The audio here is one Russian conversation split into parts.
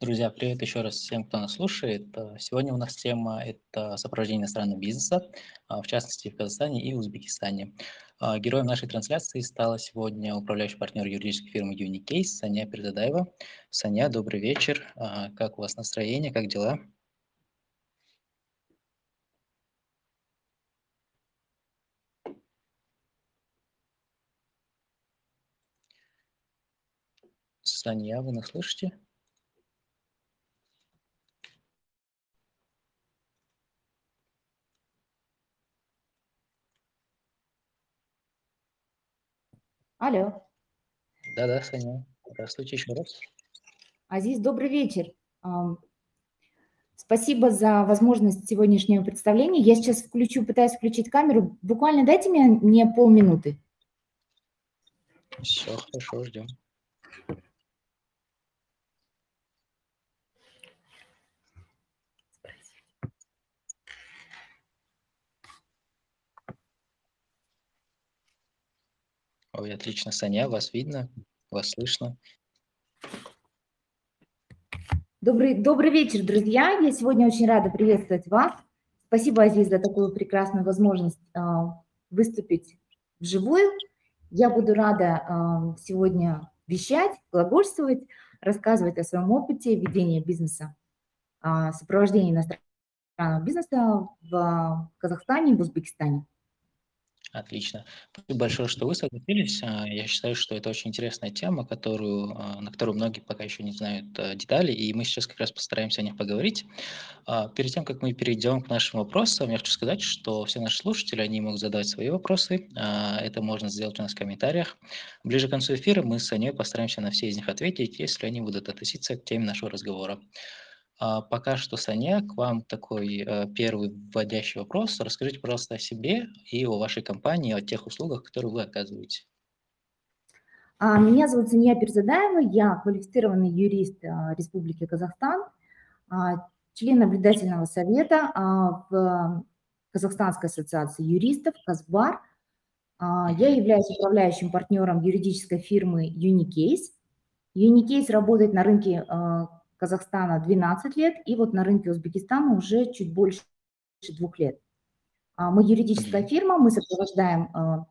Друзья, привет еще раз всем, кто нас слушает. Э, Сегодня у нас тема– это сопровождение иностранного бизнеса, а, в частности в Казахстане и Узбекистане. А, Героем нашей трансляции стала сегодня управляющий партнер юридической фирмы Unicase Саня Передадаева. Саня, добрый вечер. А, Как у вас настроение, как дела? Саня, вы нас слышите? Алло, Да-да, Саня. Здравствуйте еще раз. Азиз, добрый вечер. Спасибо за возможность сегодняшнего представления. Я сейчас включу, пытаюсь включить камеру. Буквально дайте мне, мне полминуты. Все хорошо, ждем. Ой, отлично, Саня, вас видно, вас слышно. Добрый, добрый вечер, друзья. Я сегодня очень рада приветствовать вас. Спасибо, Азиз, за такую прекрасную возможность а, выступить вживую. Я буду рада а, сегодня вещать, глагольствовать, рассказывать о своем опыте ведения бизнеса, а, сопровождения иностранного бизнеса в Казахстане и в Узбекистане. Отлично. Спасибо большое, что вы согласились. А, Я считаю, что это очень интересная тема, которую, а, на которую многие пока еще не знают а, детали, и мы сейчас как раз постараемся о них поговорить. Перед тем, как мы перейдем к нашим вопросам, я хочу сказать, что все наши слушатели, они могут задавать свои вопросы. Это можно сделать у нас в комментариях. Ближе к концу эфира мы с Аней постараемся на все из них ответить, если они будут относиться к теме нашего разговора. А, Пока что, Саня, к вам такой э, первый вводящий вопрос. Расскажите, пожалуйста, о себе и о вашей компании, о тех услугах, которые вы оказываете. А, Меня зовут Сания Перзадаева, я квалифицированный юрист а, Республики Казахстан, а, член наблюдательного совета в Казахстанской ассоциации юристов Казбар. Я являюсь управляющим партнером юридической фирмы Unicase. Unicase работает на рынке а, Казахстана 12 лет, и вот на рынке Узбекистана уже чуть больше двух лет. А, Мы юридическая фирма, мы сопровождаем а,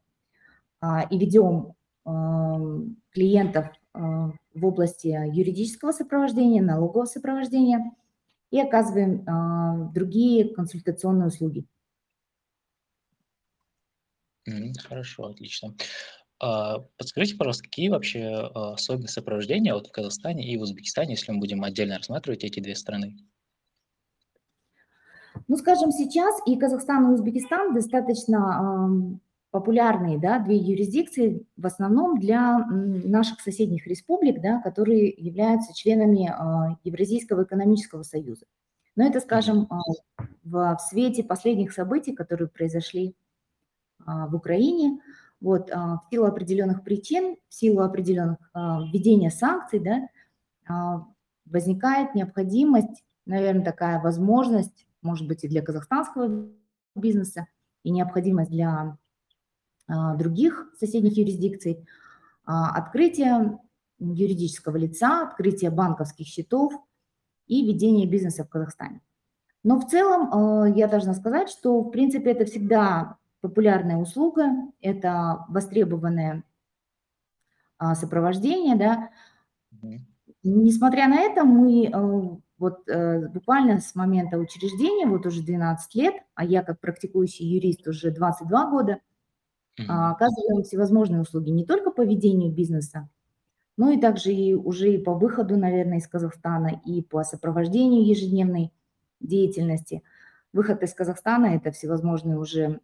а, и ведем клиентов в области юридического сопровождения, налогового сопровождения и оказываем другие консультационные услуги. Хорошо, отлично. А, Подскажите, пожалуйста, какие вообще а, особенности сопровождения вот в Казахстане и в Узбекистане, если мы будем отдельно рассматривать эти две страны? Ну, скажем, сейчас и Казахстан, и Узбекистан достаточно ам, популярные, да, две юрисдикции, в основном для наших соседних республик, да, которые являются членами а, Евразийского экономического союза. Но это, скажем, а, в, в свете последних событий, которые произошли а, в Украине, вот, а, в силу определенных причин, в силу определенных а, введения санкций, да, а, возникает необходимость, наверное, такая возможность, может быть, и для казахстанского бизнеса, и необходимость для других соседних юрисдикций, открытие юридического лица, открытие банковских счетов и ведение бизнеса в Казахстане. Но в целом я должна сказать, что в принципе это всегда популярная услуга, это востребованное а, сопровождение, да. Несмотря на это, мы э, вот э, буквально с момента учреждения, вот уже 12 лет, а я как практикующий юрист уже 22 года, а, оказываем всевозможные услуги не только по ведению бизнеса, но и также и уже и по выходу, наверное, из Казахстана, и по сопровождению ежедневной деятельности. Выход из Казахстана– это всевозможные уже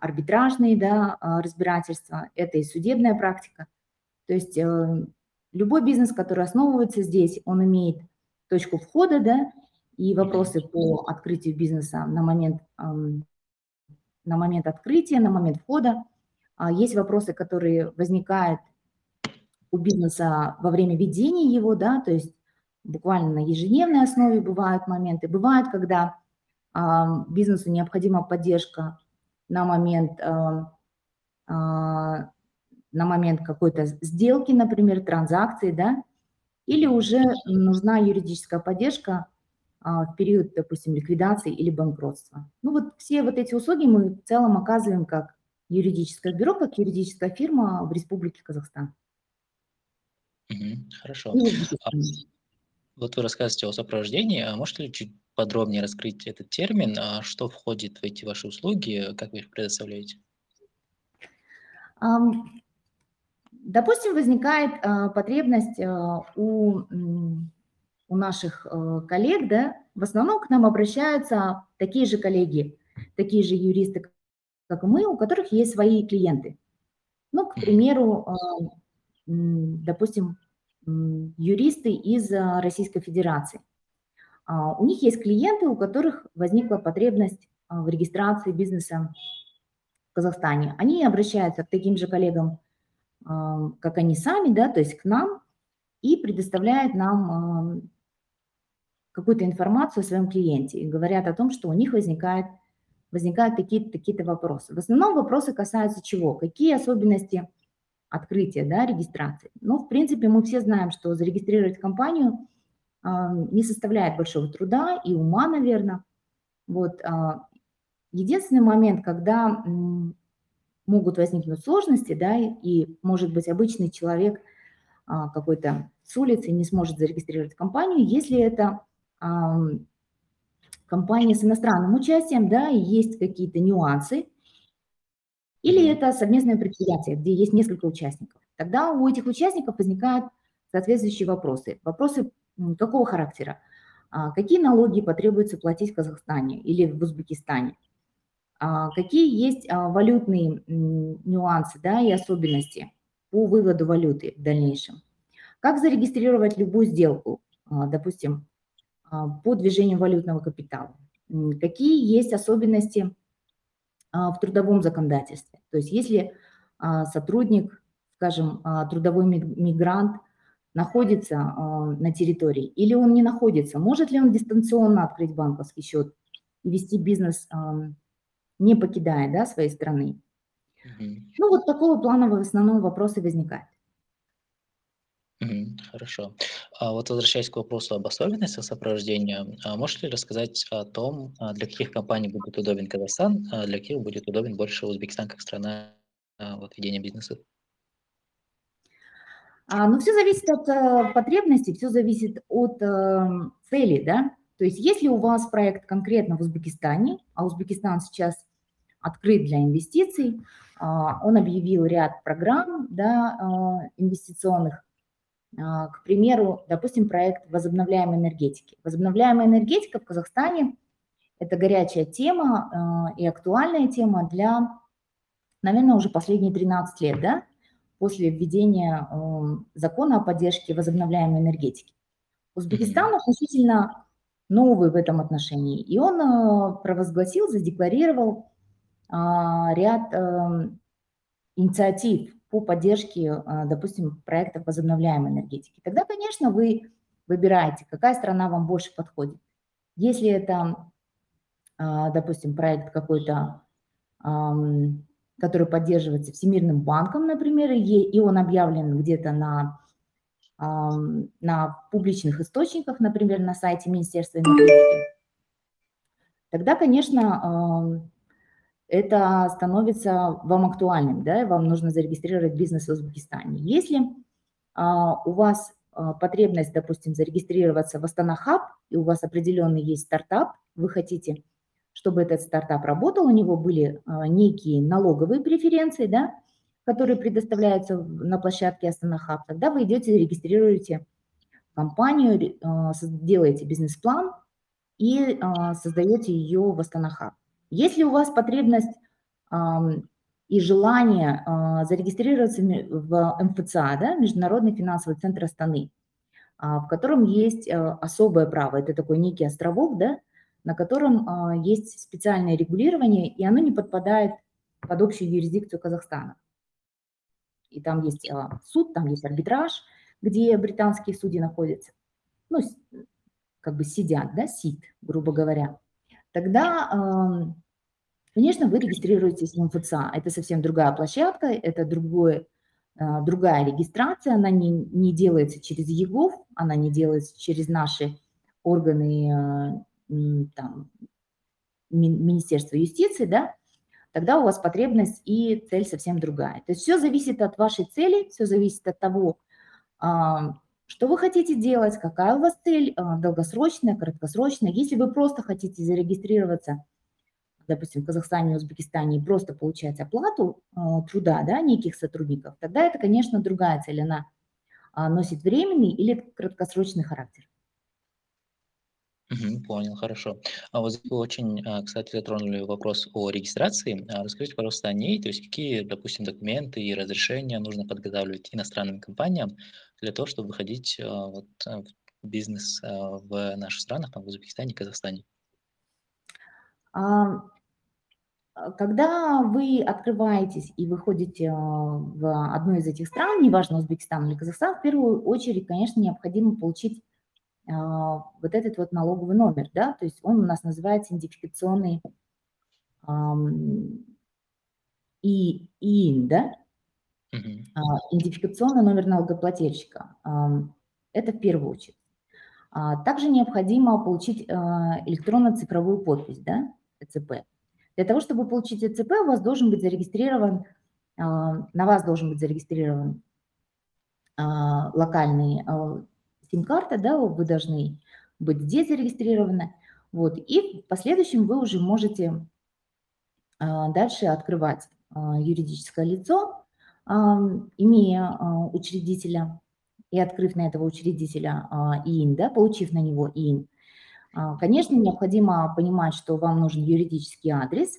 арбитражные да, а, разбирательства, это и судебная практика. То есть э, любой бизнес, который основывается здесь, он имеет точку входа, да, и вопросы по открытию бизнеса на момент, на момент открытия, на момент входа. А Есть вопросы, которые возникают у бизнеса во время ведения его, да, то есть буквально на ежедневной основе бывают моменты. Бывает, когда бизнесу необходима поддержка на момент, а, а, на момент какой-то сделки, например, транзакции, да, или уже нужна юридическая поддержка а, в период, допустим, ликвидации или банкротства. Ну вот все вот эти услуги мы в целом оказываем как юридическое бюро, как юридическая фирма в Республике Казахстан. Хорошо. А вот вы рассказываете о сопровождении, а можете ли чуть подробнее раскрыть этот термин, а что входит в эти ваши услуги, как вы их предоставляете? Допустим, возникает а, потребность а, у, у наших а, коллег, да, в основном к нам обращаются такие же коллеги, такие же юристы, как и мы, у которых есть свои клиенты. Ну, к примеру, допустим, юристы из Российской Федерации. У них есть клиенты, у которых возникла потребность в регистрации бизнеса в Казахстане. Они обращаются к таким же коллегам, как они сами, да, то есть к нам, и предоставляют нам какую-то информацию о своем клиенте и говорят о том, что у них возникает, возникают такие-то такие вопросы. В основном вопросы касаются чего? Какие особенности открытия, да, регистрации? Ну, в принципе, мы все знаем, что зарегистрировать компанию не составляет большого труда и ума, наверное. Вот. Единственный момент, когда могут возникнуть сложности, да, и, может быть, обычный человек а, какой-то с улицы не сможет зарегистрировать компанию, если это а, компания с иностранным участием, да, и есть какие-то нюансы, или это совместное предприятие, где есть несколько участников. Тогда у этих участников возникают соответствующие вопросы. Вопросы какого характера? А, какие налоги потребуется платить в Казахстане или в Узбекистане? А, какие есть а, валютные нюансы да, и особенности по выводу валюты в дальнейшем? Как зарегистрировать любую сделку, допустим, по движению валютного капитала? Какие есть особенности в трудовом законодательстве? То есть если сотрудник, скажем, трудовой мигрант находится на территории или он не находится, может ли он дистанционно открыть банковский счет и вести бизнес не покидая да, своей страны. Ну, вот такого плана в основном вопросы возникают. Хорошо. А вот возвращаясь к вопросу об особенностях сопровождения, а можете ли рассказать о том, а, для каких компаний будет удобен Казахстан, а для каких будет удобен больше Узбекистан как страна а, вот, ведения бизнеса? А, ну, все зависит от э, потребностей, все зависит от э, цели, да. То есть если у вас проект конкретно в Узбекистане, а Узбекистан сейчас открыт для инвестиций. А, он объявил ряд программ да, а, инвестиционных. А, к примеру, допустим, проект возобновляемой энергетики. Возобновляемая энергетика в Казахстане – это горячая тема и актуальная тема для, наверное, уже последние 13 лет, да, после введения закона о поддержке возобновляемой энергетики. Узбекистан относительно новый в этом отношении, и он провозгласил, задекларировал а, ряд эм, инициатив по поддержке, а, допустим, проектов возобновляемой энергетики. Тогда, конечно, вы выбираете, какая страна вам больше подходит. Если это, а, допустим, проект какой-то, который поддерживается Всемирным банком, например, и он объявлен где-то на, на публичных источниках, например, на сайте Министерства энергетики, тогда, конечно, это становится вам актуальным, да, вам нужно зарегистрировать бизнес в Узбекистане. Если а, у вас а, потребность, допустим, зарегистрироваться в Астана Хаб, и у вас определенный есть стартап, вы хотите, чтобы этот стартап работал, у него были а, некие налоговые преференции, да, которые предоставляются на площадке Астана Хаб, тогда вы идете, регистрируете компанию, а, делаете бизнес-план и а, создаете ее в Астана Хаб. Если у вас потребность и желание а, зарегистрироваться в МФЦА, да, Международный финансовый центр Астаны, а, в котором есть а, особое право, это такой некий островок, да, на котором есть специальное регулирование, и оно не подпадает под общую юрисдикцию Казахстана. И там есть суд, там есть арбитраж, где британские судьи находятся, ну, как бы сидят, да, сид, грубо говоря тогда, конечно, вы регистрируетесь в МФЦА. Это совсем другая площадка, это другой другая регистрация, она не, не делается через ЕГОВ, она не делается через наши органы там, Министерства юстиции, да, тогда у вас потребность и цель совсем другая. То есть все зависит от вашей цели, все зависит от того, что вы хотите делать, какая у вас цель, долгосрочная, краткосрочная. Если вы просто хотите зарегистрироваться, допустим, в Казахстане, Узбекистане, и просто получать оплату труда да, неких сотрудников, тогда это, конечно, другая цель, она носит временный или краткосрочный характер. Понял, хорошо. А вот очень, а, кстати, затронули вопрос о регистрации. А расскажите, пожалуйста, о ней, то есть какие, допустим, документы и разрешения нужно подготавливать иностранным компаниям для того, чтобы выходить а, вот, в бизнес в наших странах, там, в Узбекистане, Казахстане? Когда вы открываетесь и выходите в одну из этих стран, неважно, Узбекистан или Казахстан, в первую очередь, конечно, необходимо получить вот этот вот налоговый номер, да, то есть он у нас называется идентификационный и ИИН, да, uh-huh. идентификационный номер налогоплательщика. Это в первую очередь. А, также необходимо получить а, электронно-цифровую подпись, да, ЭЦП. Для того, чтобы получить ЭЦП, у вас должен быть зарегистрирован, на вас должен быть зарегистрирован локальный сим-карта, да, вы должны быть здесь зарегистрированы. Вот, и в последующем вы уже можете а, дальше открывать а, юридическое лицо, а, имея учредителя и открыв на этого учредителя ИИН, да, получив на него ИИН. Конечно, необходимо понимать, что вам нужен юридический адрес,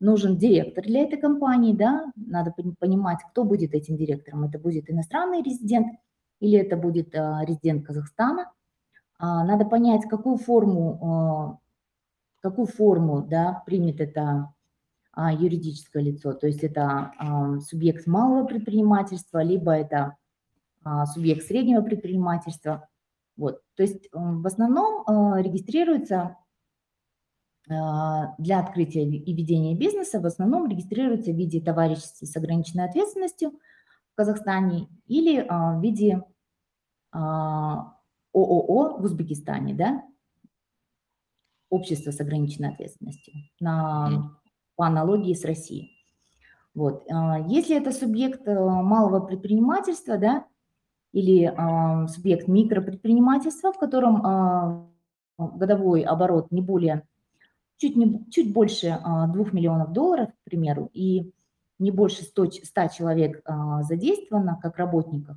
нужен директор для этой компании, да, надо понимать, кто будет этим директором. Это будет иностранный резидент – или это будет а, резидент Казахстана. А, надо понять, какую форму, а, какую форму да, примет это юридическое лицо. То есть это субъект малого предпринимательства, либо это субъект среднего предпринимательства. Вот. То есть в основном регистрируется для открытия и ведения бизнеса, в основном регистрируется в виде товарищества с ограниченной ответственностью в Казахстане или в виде ООО в Узбекистане, да, общество с ограниченной ответственностью, на, по аналогии с Россией. Вот. А, если это субъект э, малого предпринимательства, да, или а, субъект микропредпринимательства, в котором годовой оборот не более, чуть, не, чуть больше 2 миллионов долларов, к примеру, и не больше 100, 100 человек задействовано как работников,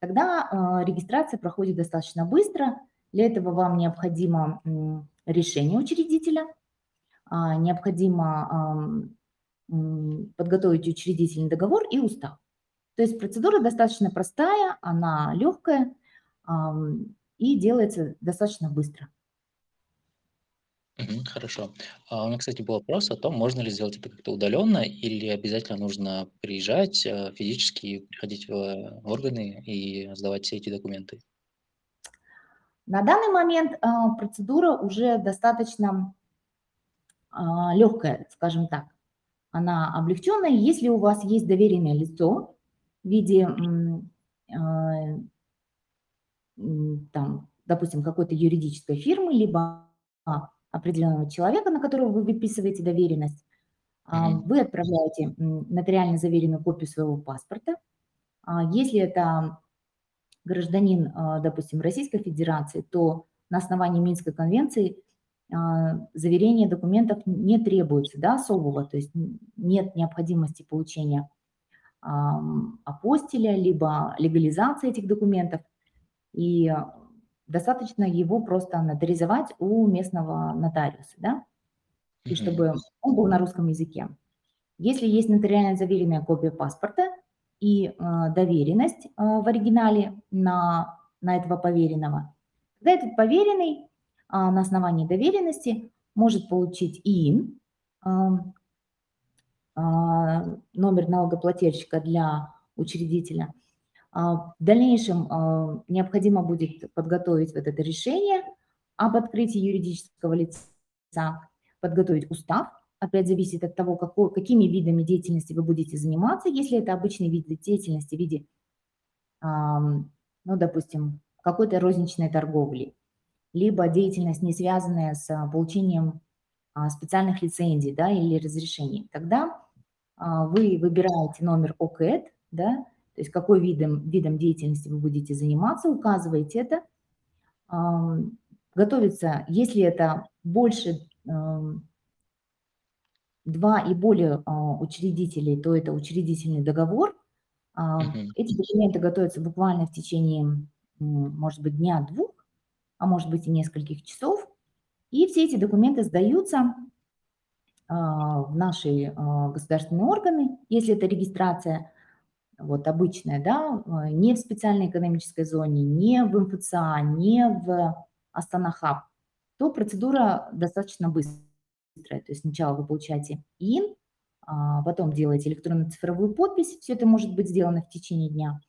тогда а, регистрация проходит достаточно быстро. Для этого вам необходимо решение учредителя, а, необходимо подготовить учредительный договор и устав. То есть процедура достаточно простая, она легкая и делается достаточно быстро. Хорошо. А у меня, кстати, был вопрос о том, можно ли сделать это как-то удаленно или обязательно нужно приезжать, э, физически приходить в органы и сдавать все эти документы? На данный момент а, процедура уже достаточно а, легкая, скажем так. Она облегченная, если у вас есть доверенное лицо в виде, там, допустим, какой-то юридической фирмы, либо определенного человека, на которого вы выписываете доверенность, mm-hmm. вы отправляете нотариально заверенную копию своего паспорта. А, если это гражданин, а, допустим, Российской Федерации, то на основании Минской конвенции заверение документов не требуется, да, особого, то есть нет необходимости получения апостиля, либо легализации этих документов. И достаточно его просто нотаризовать у местного нотариуса, да, и чтобы он был на русском языке. Если есть нотариально заверенная копия паспорта и э, доверенность э, в оригинале на, на этого поверенного, тогда этот поверенный э, на основании доверенности может получить ИИН, э, э, номер налогоплательщика для учредителя – в дальнейшем а, необходимо будет подготовить вот это решение об открытии юридического лица, подготовить устав опять зависит от того, какой, какими видами деятельности вы будете заниматься. Если это обычный вид деятельности в виде, ну, допустим, какой-то розничной торговли, либо деятельность, не связанная с получением а, специальных лицензий да, или разрешений, тогда а, вы выбираете номер ОКЭД, да, то есть какой видом, видом деятельности вы будете заниматься, указываете это. Готовится, если это больше два и более а, учредителей, то это учредительный договор. Эти документы готовятся буквально в течение, может быть, дня-двух, а может быть и нескольких часов. И все эти документы сдаются а, в наши а, государственные органы, если это регистрация вот обычная, да, а, не в специальной экономической зоне, не в МФЦА, не в Астанахаб, то процедура достаточно быстрая. То есть сначала вы получаете ИИН, потом делаете электронно-цифровую подпись, все это может быть сделано в течение дня,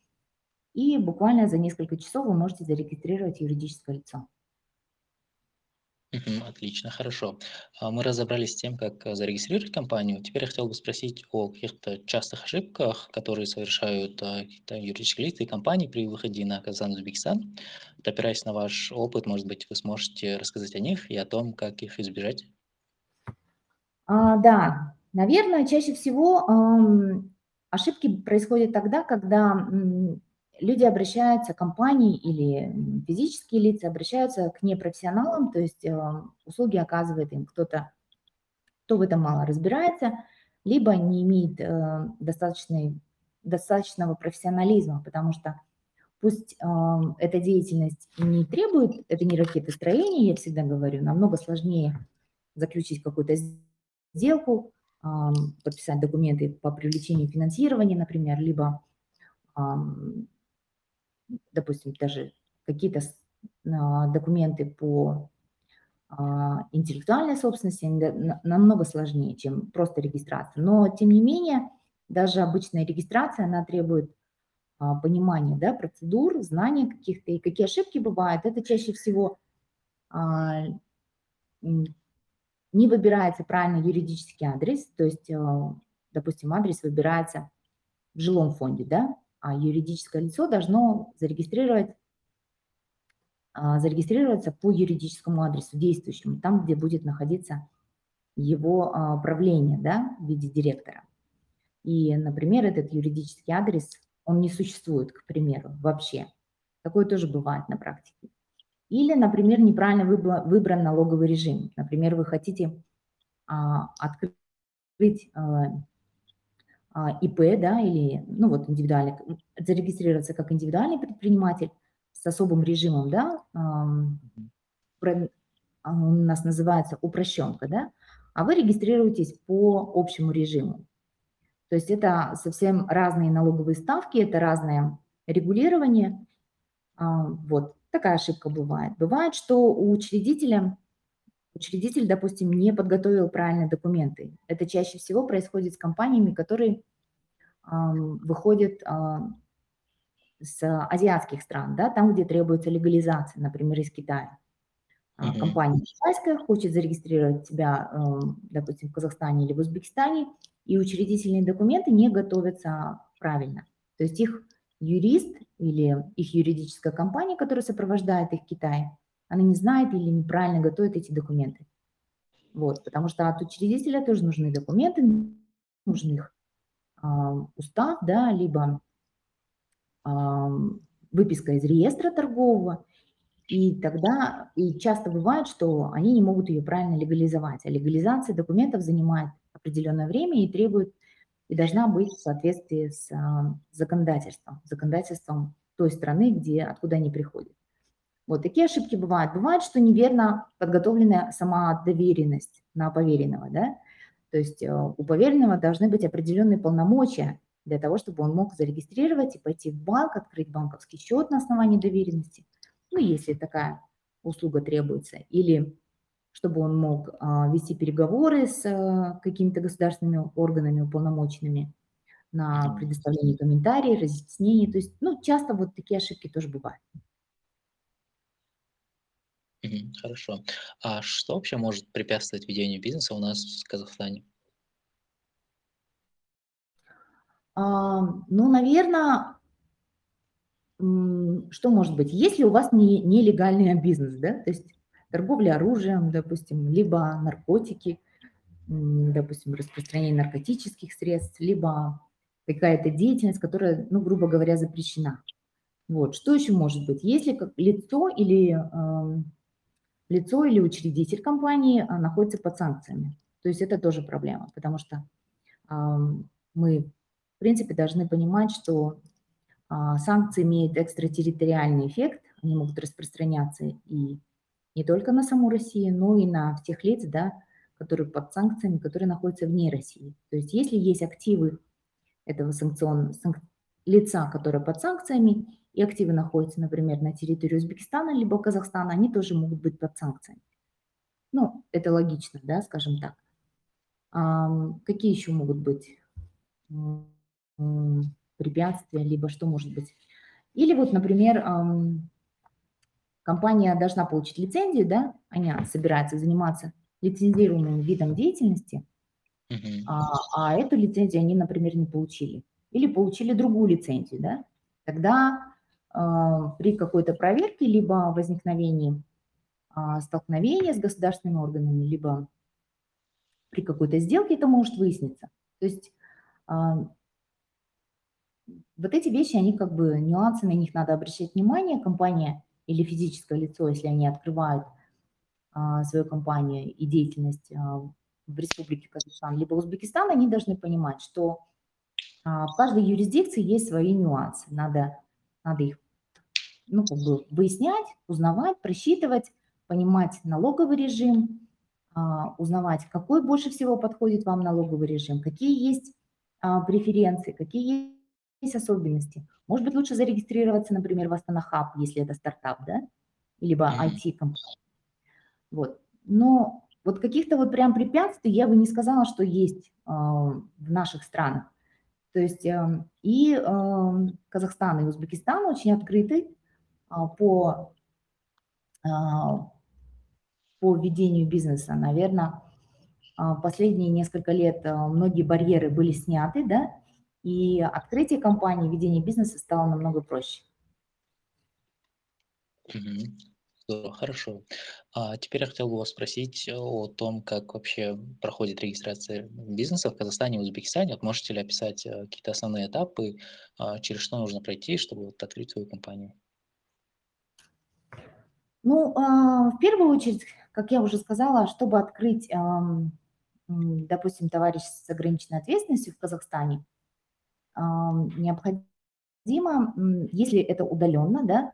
и буквально за несколько часов вы можете зарегистрировать юридическое лицо. Отлично, хорошо. А, Мы разобрались с тем, как э, зарегистрировать компанию. Теперь я хотел бы спросить о каких-то частых ошибках, которые совершают а, какие-то юридические лица и компании при выходе на Казахстан, Узбекистан. Вот опираясь на ваш опыт, может быть, вы сможете рассказать о них и о том, как их избежать? А, да, наверное, чаще всего ам, ошибки происходят тогда, когда люди обращаются, компании или физические лица обращаются к непрофессионалам, то есть э, услуги оказывает им кто-то, кто в этом мало разбирается, либо не имеет э, достаточной, достаточного профессионализма, потому что пусть э, эта деятельность не требует, это не ракетостроение, я всегда говорю, намного сложнее заключить какую-то сделку, подписать документы по привлечению финансирования, например, либо допустим, даже какие-то а, документы по а, интеллектуальной собственности намного сложнее, чем просто регистрация. Но, тем не менее, даже обычная регистрация, она требует а, понимания да, процедур, знания каких-то. И какие ошибки бывают, это чаще всего не выбирается правильно юридический адрес, то есть, допустим, адрес выбирается в жилом фонде, да, юридическое лицо должно зарегистрировать, а, зарегистрироваться по юридическому адресу действующему, там, где будет находиться его а, правление да, в виде директора. И, например, этот юридический адрес, он не существует, к примеру, вообще. Такое тоже бывает на практике. Или, например, неправильно выбран налоговый режим. Например, вы хотите а, открыть а, а, ИП, да, или, ну вот, индивидуальный, зарегистрироваться как индивидуальный предприниматель с особым режимом, да, про, а, у нас называется упрощенка, да, а вы регистрируетесь по общему режиму. То есть это совсем разные налоговые ставки, это разное регулирование. А, вот такая ошибка бывает. Бывает, что у учредителя учредитель, допустим, не подготовил правильные документы. Это чаще всего происходит с компаниями, которые выходят а, с азиатских стран, да, там, где требуется легализация, например, из Китая. Mm-hmm. Компания китайская хочет зарегистрировать себя, допустим, в Казахстане или в Узбекистане, и учредительные документы не готовятся правильно. То есть их юрист или их юридическая компания, которая сопровождает их в Китае, она не знает или неправильно готовит эти документы. Вот, потому что от учредителя тоже нужны документы, нужен их э, устав, да, либо э, выписка из реестра торгового, и тогда, и часто бывает, что они не могут ее правильно легализовать, а легализация документов занимает определенное время и требует, и должна быть в соответствии с э, законодательством, законодательством той страны, где, откуда они приходят. Вот такие ошибки бывают. Бывает, что неверно подготовлена сама доверенность на поверенного, да, то есть э, у поверенного должны быть определенные полномочия для того, чтобы он мог зарегистрировать и пойти в банк, открыть банковский счет на основании доверенности, ну, если такая услуга требуется, или чтобы он мог а, вести переговоры с а, какими-то государственными органами уполномоченными на предоставление комментариев, разъяснений. То есть, ну, часто вот такие ошибки тоже бывают. Хорошо. А что вообще может препятствовать ведению бизнеса у нас в Казахстане? А, ну, наверно м, что может быть? Если у вас не нелегальный бизнес, да, то есть торговля оружием, допустим, либо наркотики, допустим, распространение наркотических средств, либо какая-то деятельность, которая, ну, грубо говоря, запрещена. Вот. Что еще может быть? Если как лицо или, ам, лицо или учредитель компании, а, находится под санкциями, то есть это тоже проблема, потому что, мы, в принципе, должны понимать, что, а, санкции имеют экстратерриториальный эффект, они могут распространяться и не только на саму Россию, но и на всех лиц, да, которые под санкциями, которые находятся вне России. То есть если есть активы этого санкцион санк лица, которое под санкциями, и активы находятся, например, на территории Узбекистана либо Казахстана, они тоже могут быть под санкциями. Ну, это логично, да, скажем так. Ам, какие еще могут быть препятствия, либо что может быть? Или вот, например, компания должна получить лицензию, да, она собирается заниматься лицензируемым видом деятельности, а, а эту лицензию они, например, не получили. Или получили другую лицензию, да, тогда а, при какой-то проверке, либо возникновении а, столкновения с государственными органами, либо при какой-то сделке это может выясниться. То есть а, вот эти вещи, они как бы нюансы, на них надо обращать внимание. Компания или физическое лицо, если они открывают а, свою компанию и деятельность а, в Республике Казахстан, либо Узбекистан, они должны понимать, что а, в каждой юрисдикции есть свои нюансы. Надо, надо их ну, как бы выяснять, узнавать, просчитывать, понимать налоговый режим, а, узнавать, какой больше всего подходит вам налоговый режим, какие есть а, преференции, какие есть особенности. Может быть, лучше зарегистрироваться, например, в Астана Хаб, если это стартап, да, либо. IT-компания. Вот. Но вот каких-то вот прям препятствий я бы не сказала, что есть а, в наших странах. То есть а, и а, Казахстан, и Узбекистан очень открыты а, по, а, по ведению бизнеса. Наверное, последние несколько лет а, многие барьеры были сняты, да, и открытие компании, ведение бизнеса стало намного проще. Здорово, хорошо. А теперь я хотел бы вас спросить о том, как вообще проходит регистрация бизнеса в Казахстане и Узбекистане. Вот можете ли описать э, какие-то основные этапы, а, через что нужно пройти, чтобы вот открыть свою компанию? Ну, а, в первую очередь, как я уже сказала, чтобы открыть, допустим, товарищ с ограниченной ответственностью в Казахстане, необходимо, если это удаленно, да,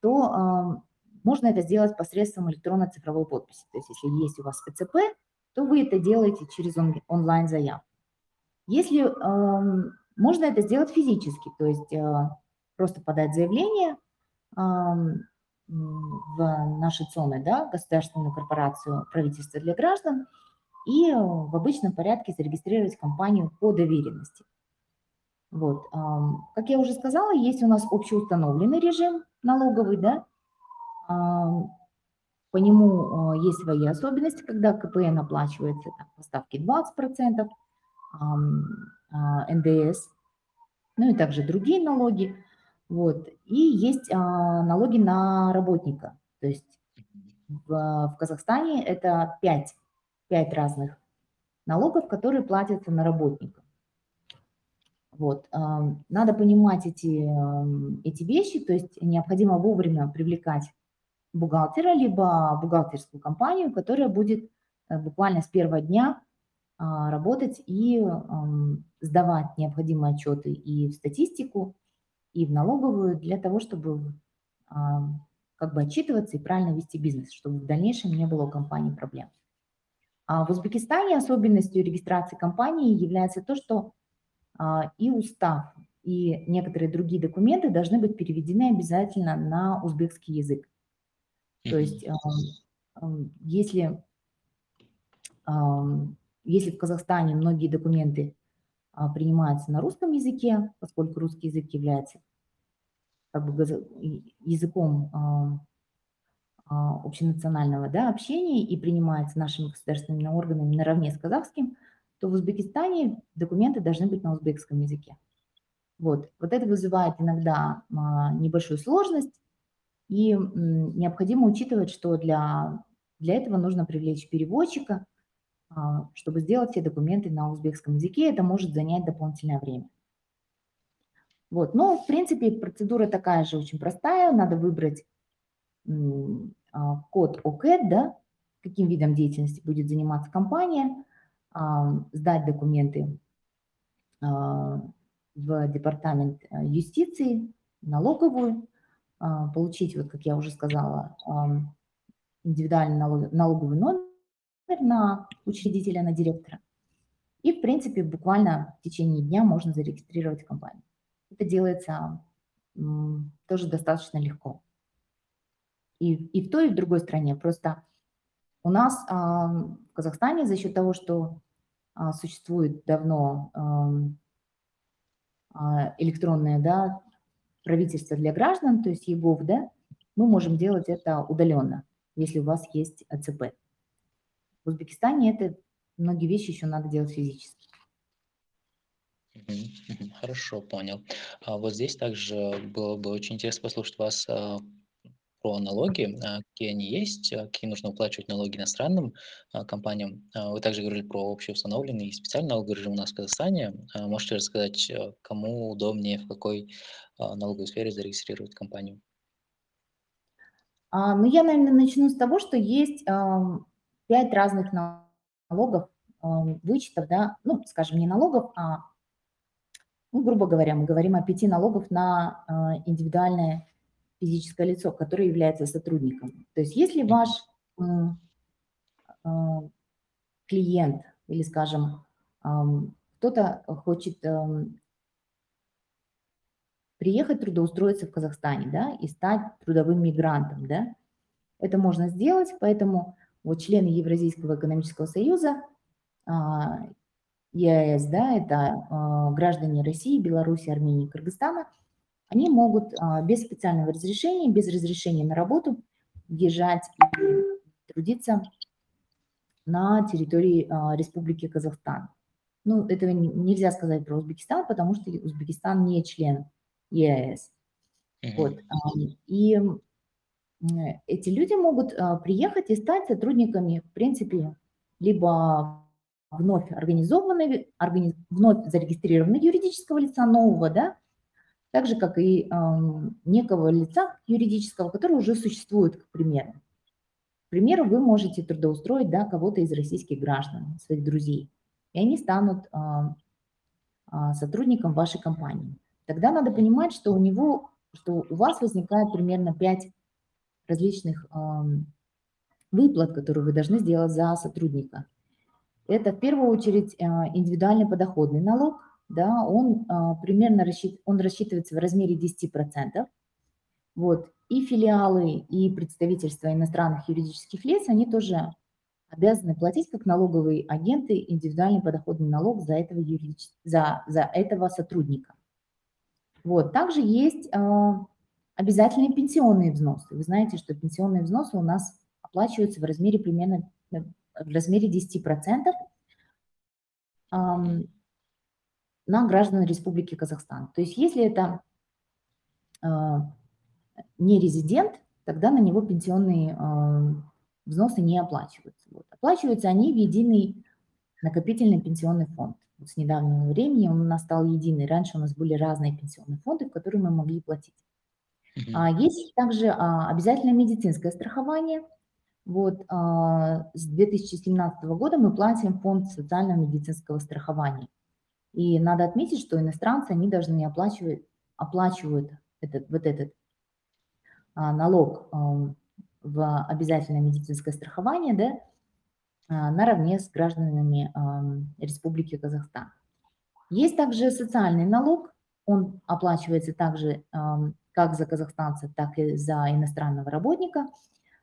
то можно это сделать посредством электронно-цифровой подписи. То есть если есть у вас ПЦП, то вы это делаете через он- онлайн-заявку. Если ам, можно это сделать физически, то есть а, просто подать заявление м, в наши ЦОНы, да, государственную корпорацию правительства для граждан, и э, в обычном порядке зарегистрировать компанию по доверенности. Вот. ам, Как я уже сказала, есть у нас общеустановленный режим налоговый, да, по нему э, есть свои особенности, когда КПН оплачивается там, по ставке 20%, ам, а, НДС, ну и также другие налоги. Вот. И есть а, налоги на работника. То есть в, в Казахстане это 5, 5 разных налогов, которые платятся на работника. Вот. Надо понимать эти, эти вещи, то есть необходимо вовремя привлекать бухгалтера, либо бухгалтерскую компанию, которая будет э, буквально с первого дня а, работать и ам, сдавать необходимые отчеты и в статистику, и в налоговую для того, чтобы ам, как бы отчитываться и правильно вести бизнес, чтобы в дальнейшем не было у компании проблем. А в Узбекистане особенностью регистрации компании является то, что а, и устав, и некоторые другие документы должны быть переведены обязательно на узбекский язык. То есть ам, если, если в Казахстане многие документы а, принимаются на русском языке, поскольку русский язык является как бы языком а, общенационального да, общения и принимается нашими государственными органами наравне с казахским, то в Узбекистане документы должны быть на узбекском языке. Вот, вот это вызывает иногда а, небольшую сложность, и необходимо учитывать, что для, для этого нужно привлечь переводчика, а, чтобы сделать все документы на узбекском языке. Это может занять дополнительное время. Вот, но в принципе процедура такая же очень простая. Надо выбрать а, код ОКЭД, да, каким видом деятельности будет заниматься компания, а, сдать документы в департамент юстиции, налоговую, получить, вот как я уже сказала, индивидуальный налоговый номер на учредителя, на директора. И, в принципе, буквально в течение дня можно зарегистрировать компанию. Это делается тоже достаточно легко и, и в той, и в другой стране. Просто у нас а, в Казахстане за счет того, что а, существует давно а, электронное да, правительство для граждан, то есть ЕГОВ, да, мы можем делать это удаленно, если у вас есть АЦП. В Узбекистане это многие вещи еще надо делать физически. Хорошо, понял. А вот здесь также было бы очень интересно послушать вас а, про налоги, а, какие они есть, а, какие нужно уплачивать налоги иностранным а, компаниям. Вы также говорили про общеустановленный и специальный налоговый режим у нас в Казахстане. Можете рассказать, кому удобнее, в какой налоговой сфере зарегистрировать компанию? Ну, я, наверное, начну с того, что есть пять разных налогов, вычетов, да, ну, скажем, не налогов, а, ну, грубо говоря, мы говорим о пяти налогов на индивидуальное физическое лицо, которое является сотрудником. То есть если ваш а, клиент или, скажем, кто-то хочет приехать трудоустроиться в Казахстане, да, и стать трудовым мигрантом, да, это можно сделать, поэтому вот члены Евразийского экономического союза, а, ЕАЭС, да, это а, граждане России, Беларуси, Армении, Кыргызстана – они могут а, без специального разрешения, без разрешения на работу въезжать и трудиться на территории а, Республики Казахстан. Ну, этого нельзя сказать про Узбекистан, потому что Узбекистан не член ЕАЭС. Mm-hmm. Вот. И эти люди могут а, приехать и стать сотрудниками, в принципе, либо вновь организованного, органи, вновь зарегистрированного юридического лица нового, да, так же, как и э, некого лица юридического, который уже существует, к примеру. К примеру, вы можете трудоустроить да, кого-то из российских граждан, своих друзей, и они станут э, э, сотрудником вашей компании. Тогда надо понимать, что у него, что у вас возникает примерно 5 различных э, выплат, которые вы должны сделать за сотрудника. Это в первую очередь э, индивидуальный подоходный налог, да, он а, примерно рассчит, он рассчитывается в размере 10%. Вот. И филиалы, и представительства иностранных юридических лиц, они тоже обязаны платить как налоговые агенты индивидуальный подоходный налог за этого, юридич... за, за этого сотрудника. Вот. Также есть э, обязательные пенсионные взносы. Вы знаете, что пенсионные взносы у нас оплачиваются в размере примерно в размере 10%. Um, на граждан Республики Казахстан. То есть если это э, не резидент, тогда на него пенсионные э, взносы не оплачиваются. Вот. Оплачиваются они в единый накопительный пенсионный фонд. Вот с недавнего времени он у нас стал единый. Раньше у нас были разные пенсионные фонды, в которые мы могли платить. Mm-hmm. А, есть также а, обязательное медицинское страхование. Вот, а, с 2017 года мы платим фонд социального медицинского страхования. И надо отметить, что иностранцы, они должны оплачивать, оплачивают этот, вот этот а, налог а, в обязательное медицинское страхование, да, а, наравне с гражданами а, Республики Казахстан. Есть также социальный налог, он оплачивается также а, как за казахстанца, так и за иностранного работника.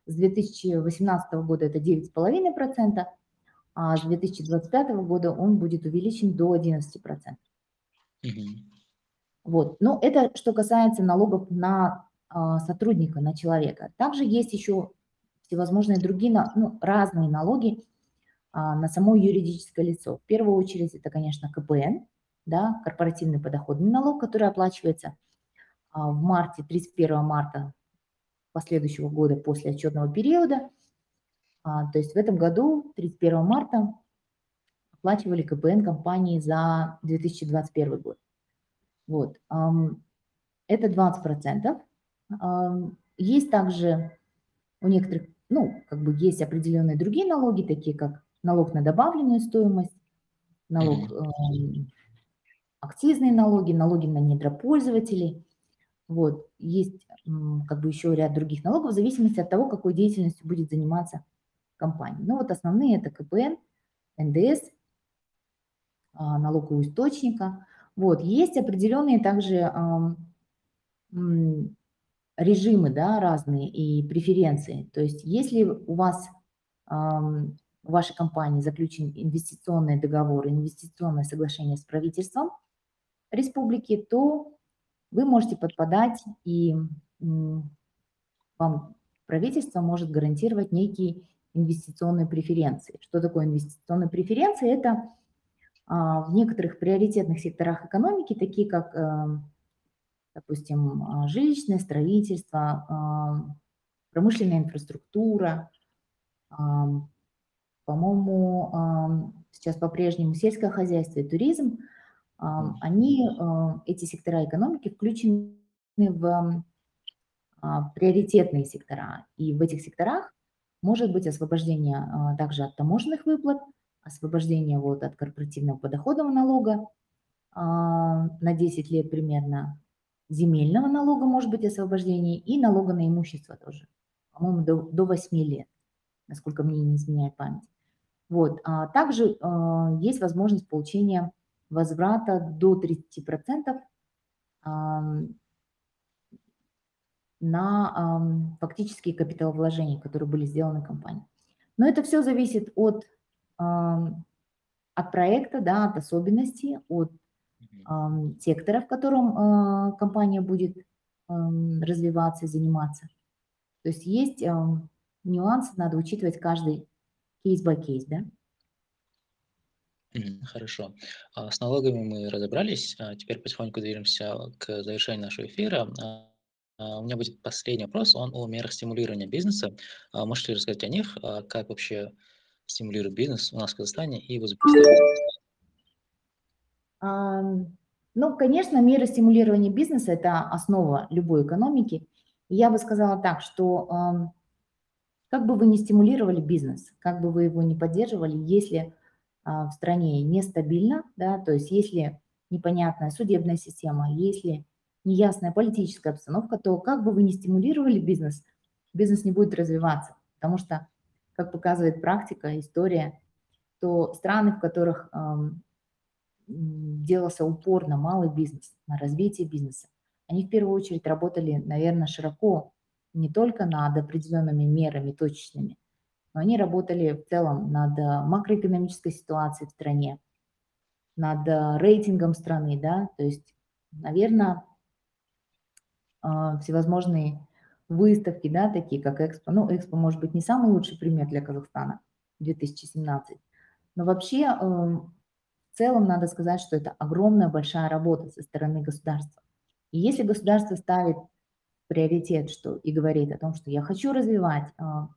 С 2018 года это 9,5%, а с 2025 года он будет увеличен до 11%. Угу. Вот. Но это что касается налогов на а, сотрудника, на человека. Также есть еще всевозможные другие, ну, разные налоги а, на само юридическое лицо. В первую очередь это, конечно, КПН, да, корпоративный подоходный налог, который оплачивается а, в марте, 31 марта последующего года после отчетного периода. А, то есть в этом году, 31 марта, оплачивали КПН компании за 2021 год. Вот. Это 20%. Есть также у некоторых, ну, как бы есть определенные другие налоги, такие как налог на добавленную стоимость, налог, э, акцизные налоги, налоги на недропользователей. Вот. Есть как бы еще ряд других налогов в зависимости от того, какой деятельностью будет заниматься компания. Ну вот основные это КПН, НДС, а, налог у источника. Вот. Есть определенные также режимы да, разные и преференции. То есть если у вас в вашей компании заключен инвестиционный договор, инвестиционное соглашение с правительством республики, то вы можете подпадать и вам правительство может гарантировать некие инвестиционные преференции. Что такое инвестиционные преференции? Это а, в некоторых приоритетных секторах экономики, такие как эм, допустим, жилищное строительство, а, промышленная инфраструктура, а, по-моему, сейчас по-прежнему сельское хозяйство и туризм, они, эти сектора экономики включены в приоритетные сектора. И в этих секторах может быть освобождение также от таможенных выплат, освобождение вот от корпоративного подоходного налога на 10 лет примерно, земельного налога может быть освобождение и налога на имущество тоже, по-моему, до, до 8 лет, насколько мне не изменяет память. Вот. А также э, есть возможность получения возврата до 30% э, на фактические капиталовложения, которые были сделаны компанией. Но это все зависит от, от проекта, да, от особенностей, от сектора, в котором а, компания будет развиваться, заниматься. То есть есть нюансы, надо учитывать каждый кейс-by-кейс, да? Хорошо. А, с налогами мы разобрались. А теперь потихоньку движемся к завершению нашего эфира. У меня будет последний вопрос, он о мерах стимулирования бизнеса. Можете рассказать о них, как вообще стимулирует бизнес у нас в Казахстане и в Узбекистане? Ну, конечно, меры стимулирования бизнеса – это основа любой экономики. я бы сказала так, что как бы вы ни стимулировали бизнес, как бы вы его ни поддерживали, если а, в стране нестабильно, да, то есть если непонятная судебная система, если неясная политическая обстановка, то как бы вы ни стимулировали бизнес, бизнес не будет развиваться, потому что, как показывает практика, история, то страны, в которых делался упор на малый бизнес, на развитие бизнеса. Они в первую очередь работали, наверное, широко, не только над определенными мерами точечными, но они работали в целом над э, макроэкономической ситуацией в стране, над э, рейтингом страны, да, то есть, наверное, всевозможные выставки, да, такие как Экспо. Ну, Экспо, может быть, не самый лучший пример для Казахстана 2017, но вообще эм, в целом надо сказать, что это огромная большая работа со стороны государства. И если государство ставит приоритет что, и говорит о том, что я хочу развивать а,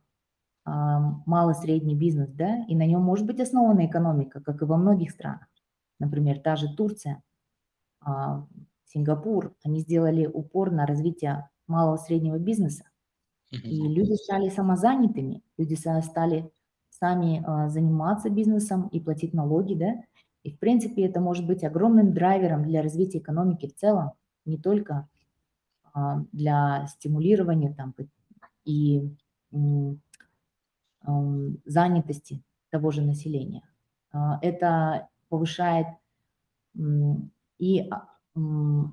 а, малый-средний бизнес, да, и на нем может быть основана экономика, как и во многих странах. Например, та же Турция, а, Сингапур, они сделали упор на развитие малого среднего бизнеса. И люди стали самозанятыми, люди стали сами а, заниматься бизнесом и платить налоги, да, и, в принципе, это может быть огромным драйвером для развития экономики в целом, не только а, для стимулирования там, и занятости того же населения. А, это повышает и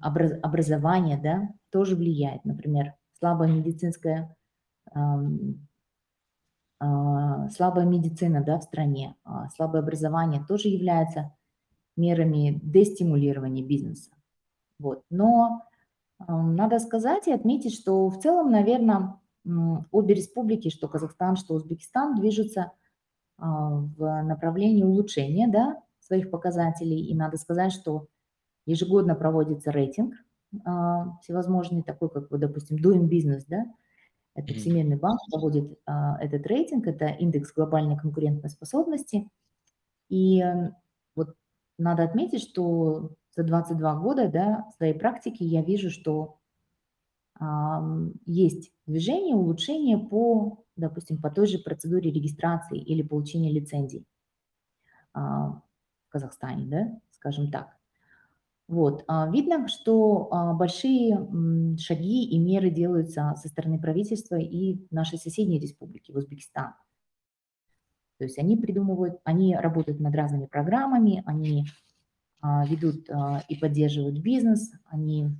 образование, да, тоже влияет. Например, слабая медицинская слабая медицина да, в стране, слабое образование тоже является мерами дестимулирования бизнеса. Вот. Но надо сказать и отметить, что в целом, наверное, обе республики, что Казахстан, что Узбекистан, движутся а, в направлении улучшения да, своих показателей. И надо сказать, что ежегодно проводится рейтинг а, всевозможный, такой как, вот, допустим, Doing Business, да, это Всемирный банк проводит а, этот рейтинг, это индекс глобальной конкурентной способности. И вот надо отметить, что за 22 года да, своей практики я вижу, что есть движение, улучшение по, допустим, по той же процедуре регистрации или получения лицензий а, в Казахстане, да, скажем так. Вот. А, видно, что а, большие шаги и меры делаются со стороны правительства и нашей соседней республики, Узбекистан. То есть они придумывают, они работают над разными программами, они ведут и поддерживают бизнес, они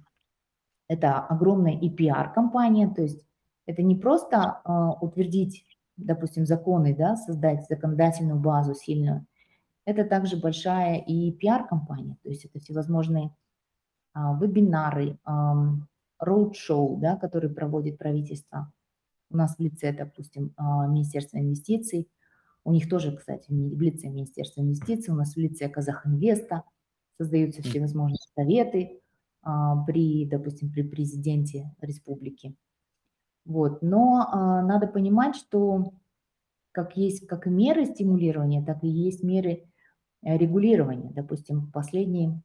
это огромная и пиар-компания, то есть это не просто утвердить, допустим, законы, да, создать законодательную базу сильную, это также большая и пиар-компания, то есть это всевозможные э, вебинары, э, роуд-шоу, да, которые проводит правительство. У нас в лице, допустим, э, Министерства инвестиций, у них тоже, кстати, в лице Министерства инвестиций, у нас в лице Казахинвеста создаются всевозможные советы, а, при, допустим, при президенте республики. Вот. Но а, надо понимать, что как есть как меры стимулирования, так и есть меры регулирования. Допустим, последние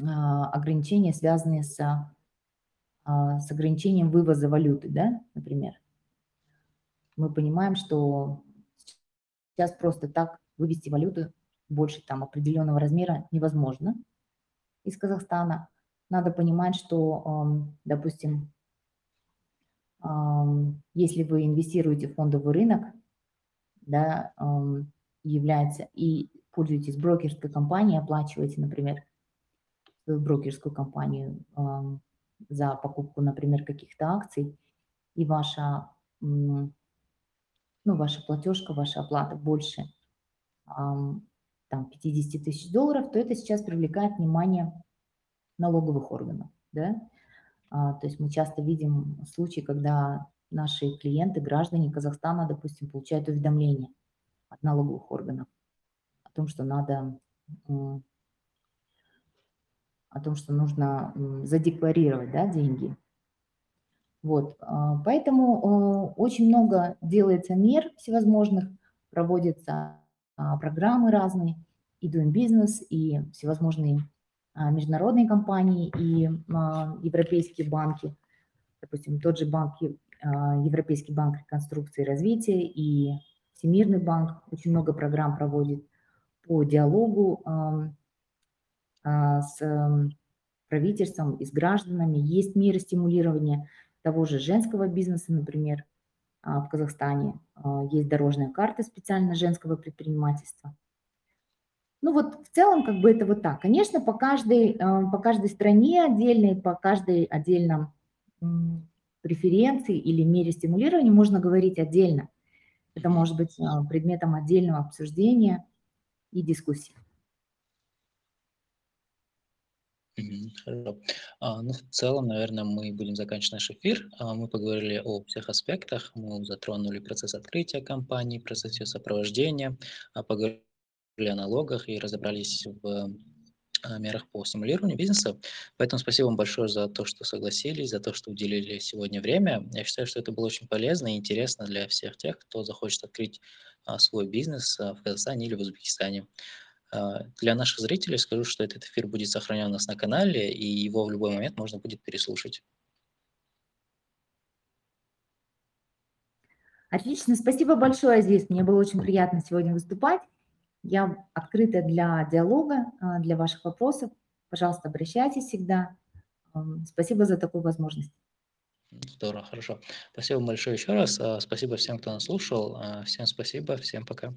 а, ограничения, связанные с, с ограничением вывоза валюты, да, например. Мы понимаем, что сейчас просто так вывести валюту больше там определенного размера невозможно из Казахстана надо понимать, что, допустим, если вы инвестируете в фондовый рынок, да, является и пользуетесь брокерской компанией, оплачиваете, например, брокерскую компанию за покупку, например, каких-то акций, и ваша, ну, ваша платежка, ваша оплата больше там 50 тысяч долларов, то это сейчас привлекает внимание налоговых органов. Да? А, то есть мы часто видим случаи, когда наши клиенты, граждане Казахстана, допустим, получают уведомления от налоговых органов о том, что надо, о том, что нужно задекларировать да, деньги. Вот, а, поэтому очень много делается мер всевозможных, проводятся а, программы разные, и Doing Business, и всевозможные а, международные компании и европейские банки, допустим, тот же банк, а, Европейский банк реконструкции и развития и Всемирный банк очень много программ проводит по диалогу с правительством и с гражданами. Есть меры стимулирования того же женского бизнеса, например, в Казахстане. Есть дорожная карта специально женского предпринимательства. Ну вот в целом как бы это вот так. Конечно, по каждой, по каждой стране отдельной, по каждой отдельном преференции или мере стимулирования можно говорить отдельно. Это может быть предметом отдельного обсуждения и дискуссии. Хорошо. А, ну, в целом, наверное, мы будем заканчивать наш эфир. А, мы поговорили о всех аспектах. Мы затронули процесс открытия компании, процесс ее сопровождения, а, поговорили о налогах и разобрались в а, мерах по стимулированию бизнеса. Поэтому спасибо вам большое за то, что согласились, за то, что уделили сегодня время. Я считаю, что это было очень полезно и интересно для всех тех, кто захочет открыть а, свой бизнес а, в Казахстане или в Узбекистане. Для наших зрителей скажу, что этот эфир будет сохранен у нас на канале, и его в любой момент можно будет переслушать. Отлично, спасибо большое, Азиз. Мне было очень приятно сегодня выступать. Я открыта для диалога, а, для ваших вопросов. Пожалуйста, обращайтесь всегда. Спасибо за такую возможность. Здорово, хорошо. Спасибо большое еще раз. А, спасибо всем, кто нас слушал. А, всем спасибо, всем пока.